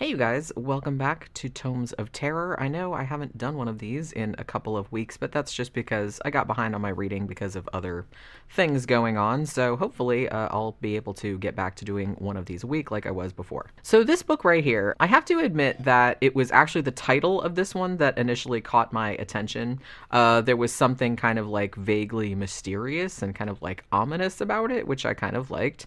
Hey, you guys, welcome back to Tomes of Terror. I know I haven't done one of these in a couple of weeks, but that's just because I got behind on my reading because of other things going on. So hopefully, uh, I'll be able to get back to doing one of these a week like I was before. So, this book right here, I have to admit that it was actually the title of this one that initially caught my attention. Uh, there was something kind of like vaguely mysterious and kind of like ominous about it, which I kind of liked.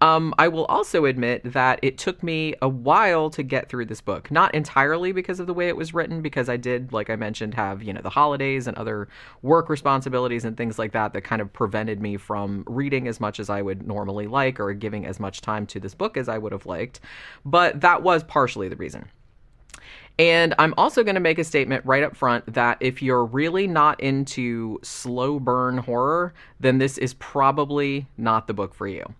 Um, I will also admit that it took me a while to get through this book. Not entirely because of the way it was written, because I did, like I mentioned, have, you know, the holidays and other work responsibilities and things like that that kind of prevented me from reading as much as I would normally like or giving as much time to this book as I would have liked. But that was partially the reason. And I'm also going to make a statement right up front that if you're really not into slow burn horror, then this is probably not the book for you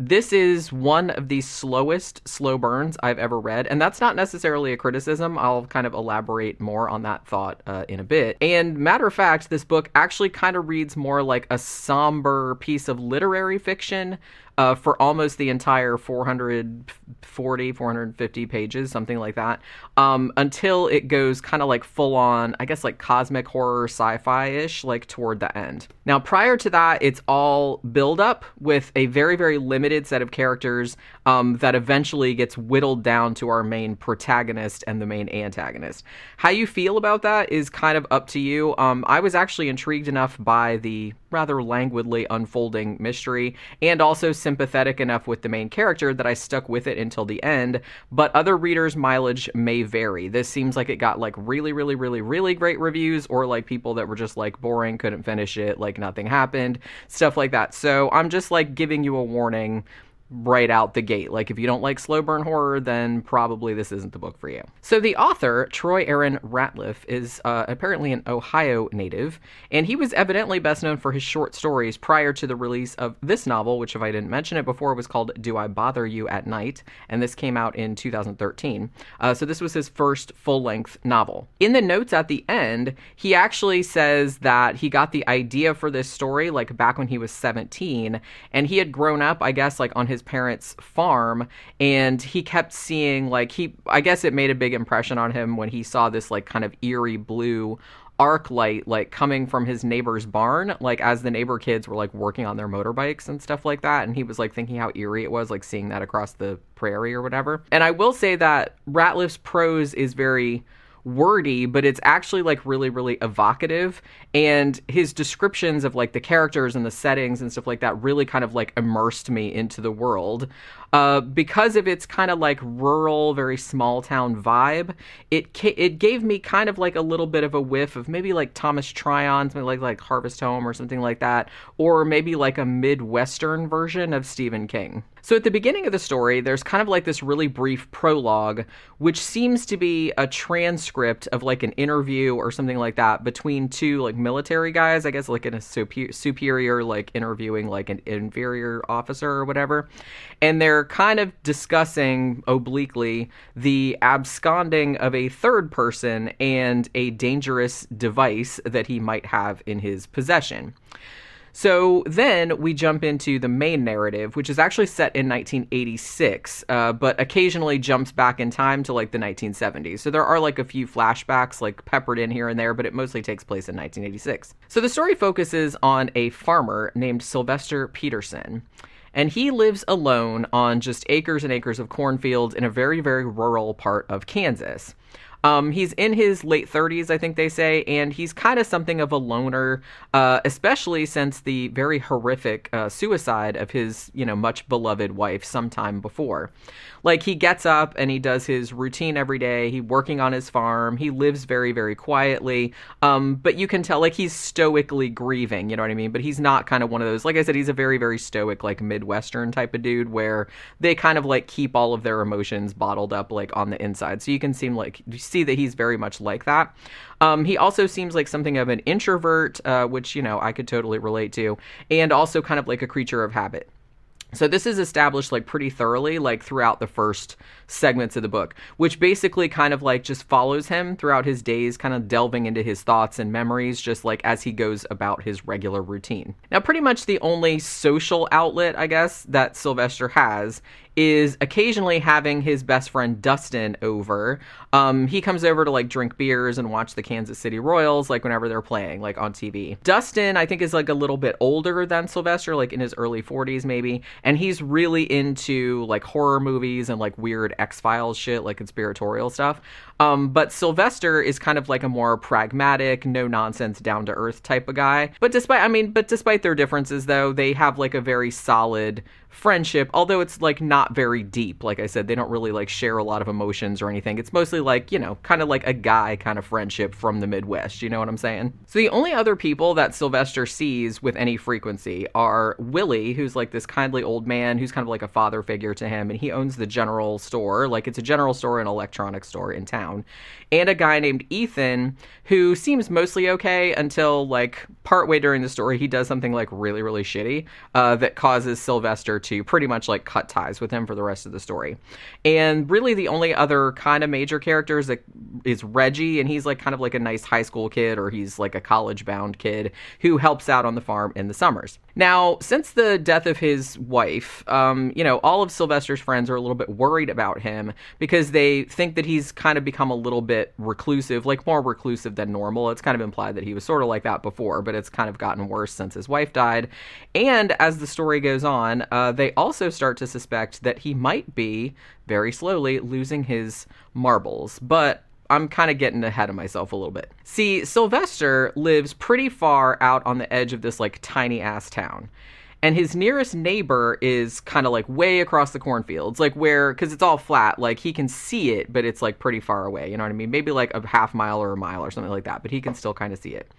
this is one of the slowest slow burns I've ever read, and that's not necessarily a criticism. I'll kind of elaborate more on that thought uh, in a bit. And matter of fact, this book actually kind of reads more like a somber piece of literary fiction uh, for almost the entire 440, 450 pages, something like that, um, until it goes kind of like full on, I guess, like cosmic horror sci fi ish, like toward the end. Now, prior to that, it's all build up with a very, very limited set of characters um, that eventually gets whittled down to our main protagonist and the main antagonist. How you feel about that is kind of up to you. Um, I was actually intrigued enough by the rather languidly unfolding mystery and also sympathetic enough with the main character that I stuck with it until the end, but other readers' mileage may vary. This seems like it got like really, really, really, really great reviews, or like people that were just like boring, couldn't finish it, like nothing happened, stuff like that. So I'm just like giving you a warning right out the gate. Like, if you don't like slow burn horror, then probably this isn't the book for you. So, the author, Troy Aaron Ratliff, is uh, apparently an Ohio native, and he was evidently best known for his short stories prior to the release of this novel, which, if I didn't mention it before, was called Do I Bother You at Night, and this came out in 2013. Uh, so, this was his first full length novel. In the notes at the end, he actually says that he got the idea for this story like back when he was 17, and he had grown up, I guess, like on his his parents' farm and he kept seeing like he I guess it made a big impression on him when he saw this like kind of eerie blue arc light like coming from his neighbor's barn like as the neighbor kids were like working on their motorbikes and stuff like that and he was like thinking how eerie it was like seeing that across the prairie or whatever. And i will say that ratliff's prose is very wordy, but it's actually like really, really evocative. And his descriptions of like the characters and the settings and stuff like that really kind of like immersed me into the world. Uh, because of its kind of like rural, very small town vibe, it ca- it gave me kind of like a little bit of a whiff of maybe like Thomas Tryon, something like like Harvest Home or something like that, or maybe like a midwestern version of Stephen King. So at the beginning of the story, there's kind of like this really brief prologue, which seems to be a transcript of like an interview or something like that between two like military guys, I guess like in a super- superior like interviewing like an inferior officer or whatever. And they're kind of discussing obliquely the absconding of a third person and a dangerous device that he might have in his possession. So then we jump into the main narrative, which is actually set in 1986, uh, but occasionally jumps back in time to like the 1970s. So there are like a few flashbacks like peppered in here and there, but it mostly takes place in 1986. So the story focuses on a farmer named Sylvester Peterson and he lives alone on just acres and acres of cornfields in a very, very rural part of Kansas. Um, he's in his late 30s, I think they say, and he's kind of something of a loner, uh, especially since the very horrific uh, suicide of his, you know, much beloved wife sometime before. Like he gets up and he does his routine every day. He working on his farm. He lives very, very quietly. Um, but you can tell like he's stoically grieving. You know what I mean? But he's not kind of one of those. Like I said, he's a very, very stoic, like midwestern type of dude where they kind of like keep all of their emotions bottled up like on the inside. So you can seem like see that he's very much like that. Um, he also seems like something of an introvert, uh, which, you know, I could totally relate to, and also kind of like a creature of habit. So this is established like pretty thoroughly like throughout the first segments of the book, which basically kind of like just follows him throughout his days, kind of delving into his thoughts and memories just like as he goes about his regular routine. Now pretty much the only social outlet, I guess, that Sylvester has is occasionally having his best friend Dustin over. Um, he comes over to like drink beers and watch the Kansas City Royals, like whenever they're playing, like on TV. Dustin, I think, is like a little bit older than Sylvester, like in his early 40s maybe, and he's really into like horror movies and like weird X Files shit, like conspiratorial stuff. Um, but Sylvester is kind of like a more pragmatic, no nonsense, down to earth type of guy. But despite, I mean, but despite their differences, though, they have like a very solid friendship, although it's like not very deep. Like I said, they don't really like share a lot of emotions or anything. It's mostly like, you know, kind of like a guy kind of friendship from the Midwest. You know what I'm saying? So the only other people that Sylvester sees with any frequency are Willie, who's like this kindly old man who's kind of like a father figure to him, and he owns the general store. Like it's a general store and electronics store in town. And a guy named Ethan, who seems mostly okay until like partway during the story, he does something like really, really shitty uh, that causes Sylvester to pretty much like cut ties with him for the rest of the story. And really, the only other kind of major character is, is Reggie, and he's like kind of like a nice high school kid, or he's like a college bound kid who helps out on the farm in the summers. Now, since the death of his wife, um, you know, all of Sylvester's friends are a little bit worried about him because they think that he's kind of become a little bit reclusive, like more reclusive than normal. It's kind of implied that he was sort of like that before, but it's kind of gotten worse since his wife died. And as the story goes on, uh, they also start to suspect that he might be very slowly losing his marbles. But I'm kind of getting ahead of myself a little bit. See, Sylvester lives pretty far out on the edge of this like tiny ass town. And his nearest neighbor is kind of like way across the cornfields, like where, because it's all flat, like he can see it, but it's like pretty far away. You know what I mean? Maybe like a half mile or a mile or something like that, but he can still kind of see it.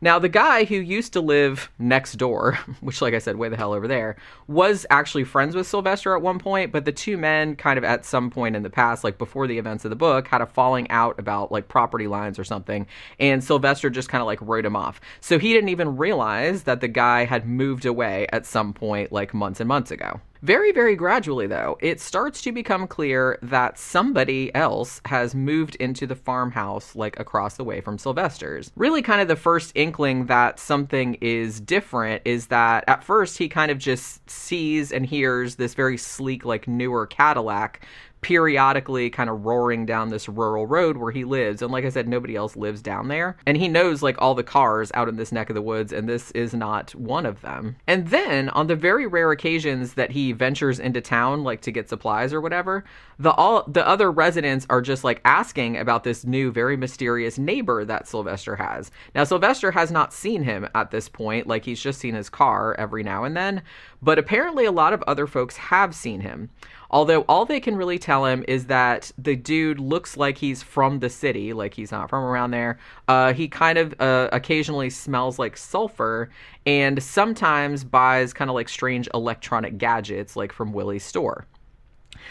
Now, the guy who used to live next door, which, like I said, way the hell over there, was actually friends with Sylvester at one point, but the two men kind of at some point in the past, like before the events of the book, had a falling out about like property lines or something, and Sylvester just kind of like wrote him off. So he didn't even realize that the guy had moved away at some point, like months and months ago. Very, very gradually, though, it starts to become clear that somebody else has moved into the farmhouse, like across the way from Sylvester's. Really, kind of the first inkling that something is different is that at first he kind of just sees and hears this very sleek, like newer Cadillac periodically kind of roaring down this rural road where he lives. And like I said, nobody else lives down there. And he knows like all the cars out in this neck of the woods, and this is not one of them. And then on the very rare occasions that he ventures into town, like to get supplies or whatever, the all the other residents are just like asking about this new, very mysterious neighbor that Sylvester has. Now Sylvester has not seen him at this point, like he's just seen his car every now and then, but apparently a lot of other folks have seen him. Although all they can really tell him is that the dude looks like he's from the city, like he's not from around there. Uh, he kind of uh, occasionally smells like sulfur and sometimes buys kind of like strange electronic gadgets, like from Willie's store.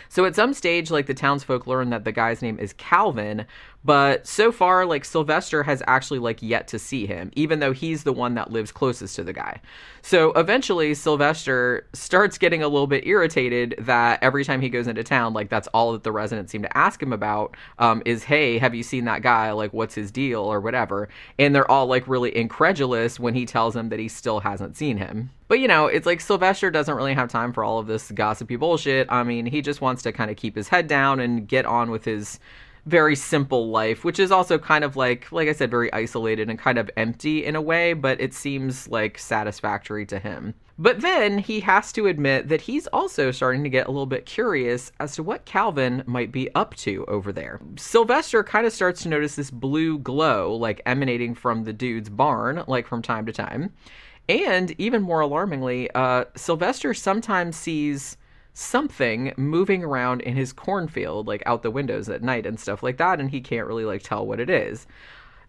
So at some stage, like the townsfolk learn that the guy's name is Calvin, but so far, like Sylvester has actually like yet to see him, even though he's the one that lives closest to the guy. So eventually, Sylvester starts getting a little bit irritated that every time he goes into town, like that's all that the residents seem to ask him about um, is, "Hey, have you seen that guy? Like, what's his deal or whatever?" And they're all like really incredulous when he tells them that he still hasn't seen him. But you know, it's like Sylvester doesn't really have time for all of this gossipy bullshit. I mean, he just wants to kind of keep his head down and get on with his very simple life, which is also kind of like, like I said, very isolated and kind of empty in a way, but it seems like satisfactory to him. But then he has to admit that he's also starting to get a little bit curious as to what Calvin might be up to over there. Sylvester kind of starts to notice this blue glow, like emanating from the dude's barn, like from time to time. And even more alarmingly, uh, Sylvester sometimes sees something moving around in his cornfield, like out the windows at night and stuff like that, and he can't really like tell what it is.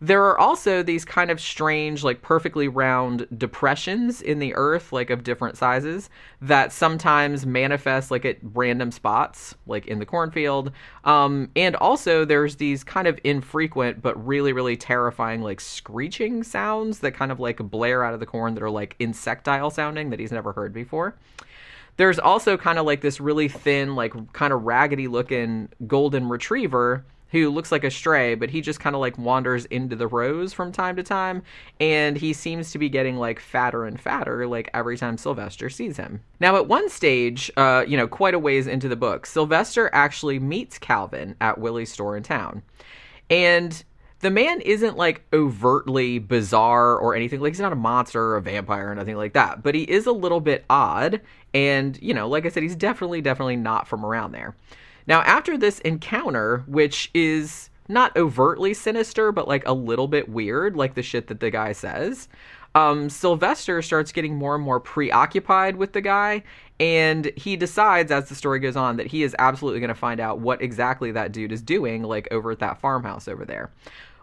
There are also these kind of strange, like perfectly round depressions in the earth, like of different sizes, that sometimes manifest like at random spots, like in the cornfield. Um, and also, there's these kind of infrequent but really, really terrifying, like screeching sounds that kind of like blare out of the corn that are like insectile sounding that he's never heard before. There's also kind of like this really thin, like kind of raggedy looking golden retriever who looks like a stray, but he just kind of like wanders into the rows from time to time, and he seems to be getting like fatter and fatter like every time Sylvester sees him. Now, at one stage, uh, you know, quite a ways into the book, Sylvester actually meets Calvin at Willie's store in town. And the man isn't like overtly bizarre or anything. Like he's not a monster or a vampire or nothing like that. But he is a little bit odd. And, you know, like I said, he's definitely, definitely not from around there. Now, after this encounter, which is not overtly sinister, but like a little bit weird, like the shit that the guy says, um, Sylvester starts getting more and more preoccupied with the guy, and he decides as the story goes on that he is absolutely going to find out what exactly that dude is doing, like over at that farmhouse over there.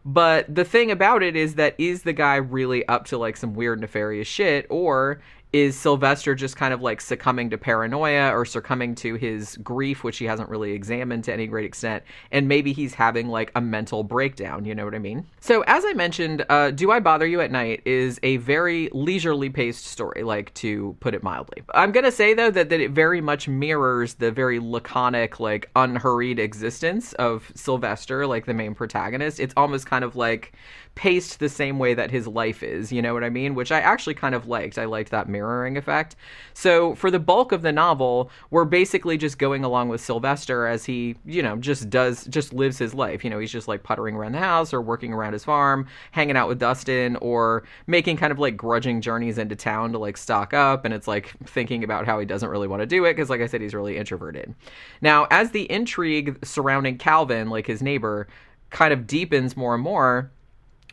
But the thing about it is that is the guy really up to like some weird nefarious shit, or is Sylvester just kind of like succumbing to paranoia or succumbing to his grief, which he hasn't really examined to any great extent, and maybe he's having like a mental breakdown, you know what I mean? So, as I mentioned, uh, Do I Bother You at Night is a very leisurely paced story, like to put it mildly. I'm gonna say though that, that it very much mirrors the very laconic, like unhurried existence of Sylvester, like the main protagonist. It's almost kind of like paced the same way that his life is, you know what I mean? Which I actually kind of liked. I liked that mirroring effect. So for the bulk of the novel, we're basically just going along with Sylvester as he, you know, just does, just lives his life. You know, he's just like puttering around the house or working around his farm, hanging out with Dustin, or making kind of like grudging journeys into town to like stock up. And it's like thinking about how he doesn't really want to do it because, like I said, he's really introverted. Now, as the intrigue surrounding Calvin, like his neighbor, kind of deepens more and more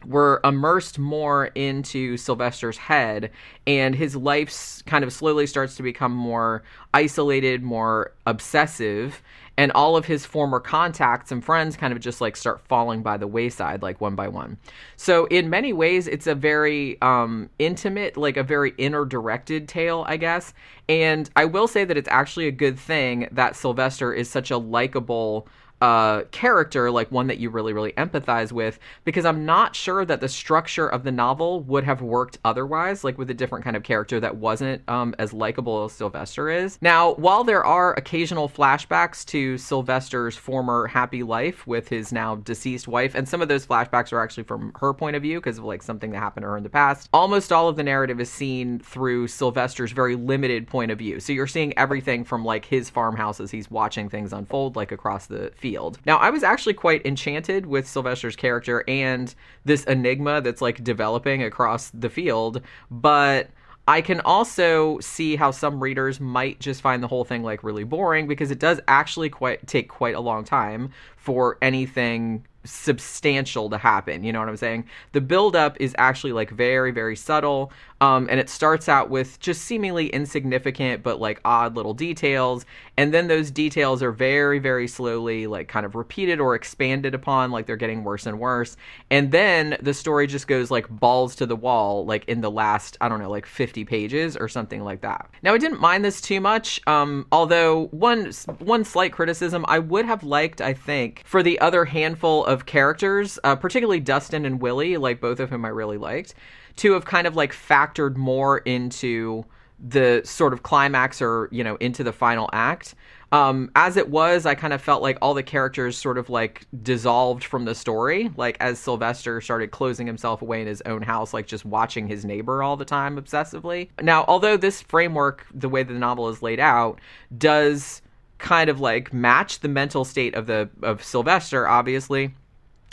we're immersed more into Sylvester's head, and his life kind of slowly starts to become more isolated, more obsessive, and all of his former contacts and friends kind of just like start falling by the wayside, like one by one. So, in many ways, it's a very um, intimate, like a very inner directed tale, I guess. And I will say that it's actually a good thing that Sylvester is such a likable uh, character, like one that you really, really empathize with, because I'm not sure that the structure of the novel would have worked otherwise, like with a different kind of character that wasn't um, as likable as Sylvester is. Now, while there are occasional flashbacks to Sylvester's former happy life with his now deceased wife, and some of those flashbacks are actually from her point of view because of like something that happened to her in the past, almost all of the narrative is seen through Sylvester's very limited point of view. So you're seeing everything from like his farmhouse as he's watching things unfold, like across the field Now, I was actually quite enchanted with Sylvester's character and this enigma that's like developing across the field, but I can also see how some readers might just find the whole thing like really boring because it does actually quite take quite a long time for anything substantial to happen. You know what I'm saying? The buildup is actually like very, very subtle. Um, and it starts out with just seemingly insignificant but like odd little details. And then those details are very, very slowly like kind of repeated or expanded upon, like they're getting worse and worse. And then the story just goes like balls to the wall, like in the last, I don't know, like 50 pages or something like that. Now, I didn't mind this too much. Um, although one, one slight criticism I would have liked, I think, for the other handful of characters, uh, particularly Dustin and Willie, like both of whom I really liked, to have kind of like factored more into the sort of climax or you know into the final act. Um, as it was i kind of felt like all the characters sort of like dissolved from the story. Like as sylvester started closing himself away in his own house like just watching his neighbor all the time obsessively. Now although this framework the way the novel is laid out does kind of like match the mental state of the of sylvester obviously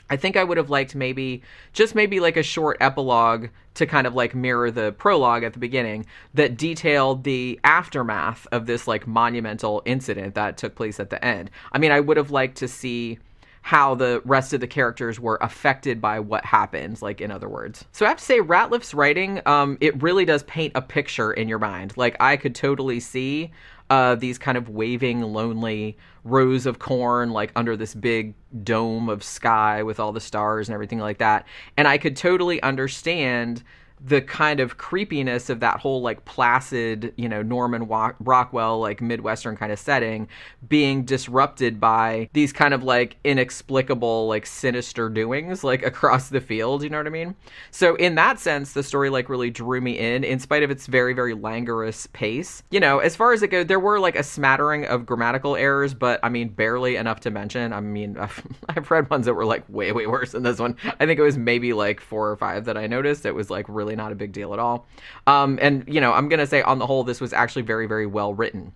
I think I would have liked maybe just maybe like a short epilogue to kind of like mirror the prologue at the beginning that detailed the aftermath of this like monumental incident that took place at the end. I mean, I would have liked to see how the rest of the characters were affected by what happened, like in other words. So I have to say, Ratliff's writing, um, it really does paint a picture in your mind. Like I could totally see uh, these kind of waving, lonely rows of corn, like under this big dome of sky with all the stars and everything like that. And I could totally understand the kind of creepiness of that whole like placid, you know, Norman Rockwell like midwestern kind of setting being disrupted by these kind of like inexplicable like sinister doings like across the field, you know what I mean? So in that sense, the story like really drew me in in spite of its very very languorous pace. You know, as far as it goes, there were like a smattering of grammatical errors, but I mean barely enough to mention. I mean, I've, I've read ones that were like way way worse than this one. I think it was maybe like 4 or 5 that I noticed. It was like really not a big deal at all. Um, and, you know, I'm going to say on the whole, this was actually very, very well written.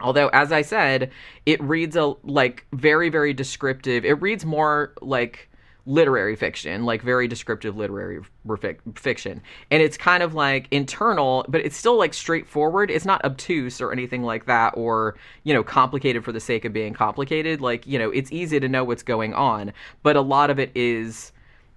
Although, as I said, it reads a like very, very descriptive. It reads more like literary fiction, like very descriptive literary fiction. And it's kind of like internal, but it's still like straightforward. It's not obtuse or anything like that or, you know, complicated for the sake of being complicated. Like, you know, it's easy to know what's going on, but a lot of it is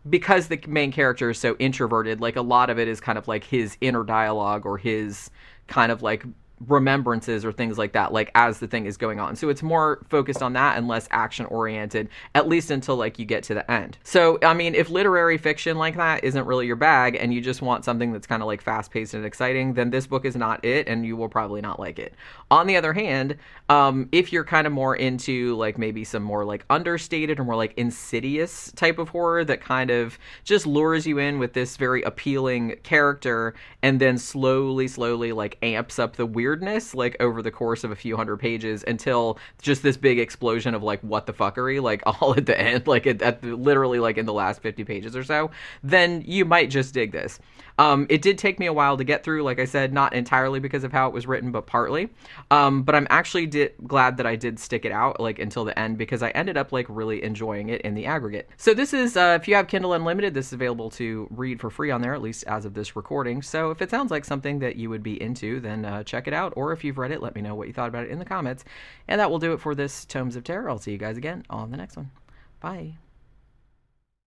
because the main character is so introverted, like a lot of it is kind of like his inner dialogue or his kind of like remembrances or things like that like as the thing is going on. So it's more focused on that and less action oriented at least until like you get to the end. So i mean if literary fiction like that isn't really your bag and you just want something that's kind of like fast paced and exciting then this book is not it and you will probably not like it. On the other hand um, if you're kind of more into like maybe some more like understated or more like insidious type of horror that kind of just lures you in with this very appealing character and then slowly slowly like amps up the weird weirdness like over the course of a few hundred pages until just this big explosion of like what the fuckery like all at the end like at, at literally like in the last 50 pages or so then you might just dig this. Um, it did take me a while to get through like i said not entirely because of how it was written but partly. Um, but i'm actually di- glad that i did stick it out like until the end because i ended up like really enjoying it in the aggregate. So this is uh, if you have kindle unlimited this is available to read for free on there at least as of this recording. So if it sounds like something that you would be into then uh, check it out out, or if you've read it, let me know what you thought about it in the comments. And that will do it for this Tomes of Terror. I'll see you guys again on the next one. Bye.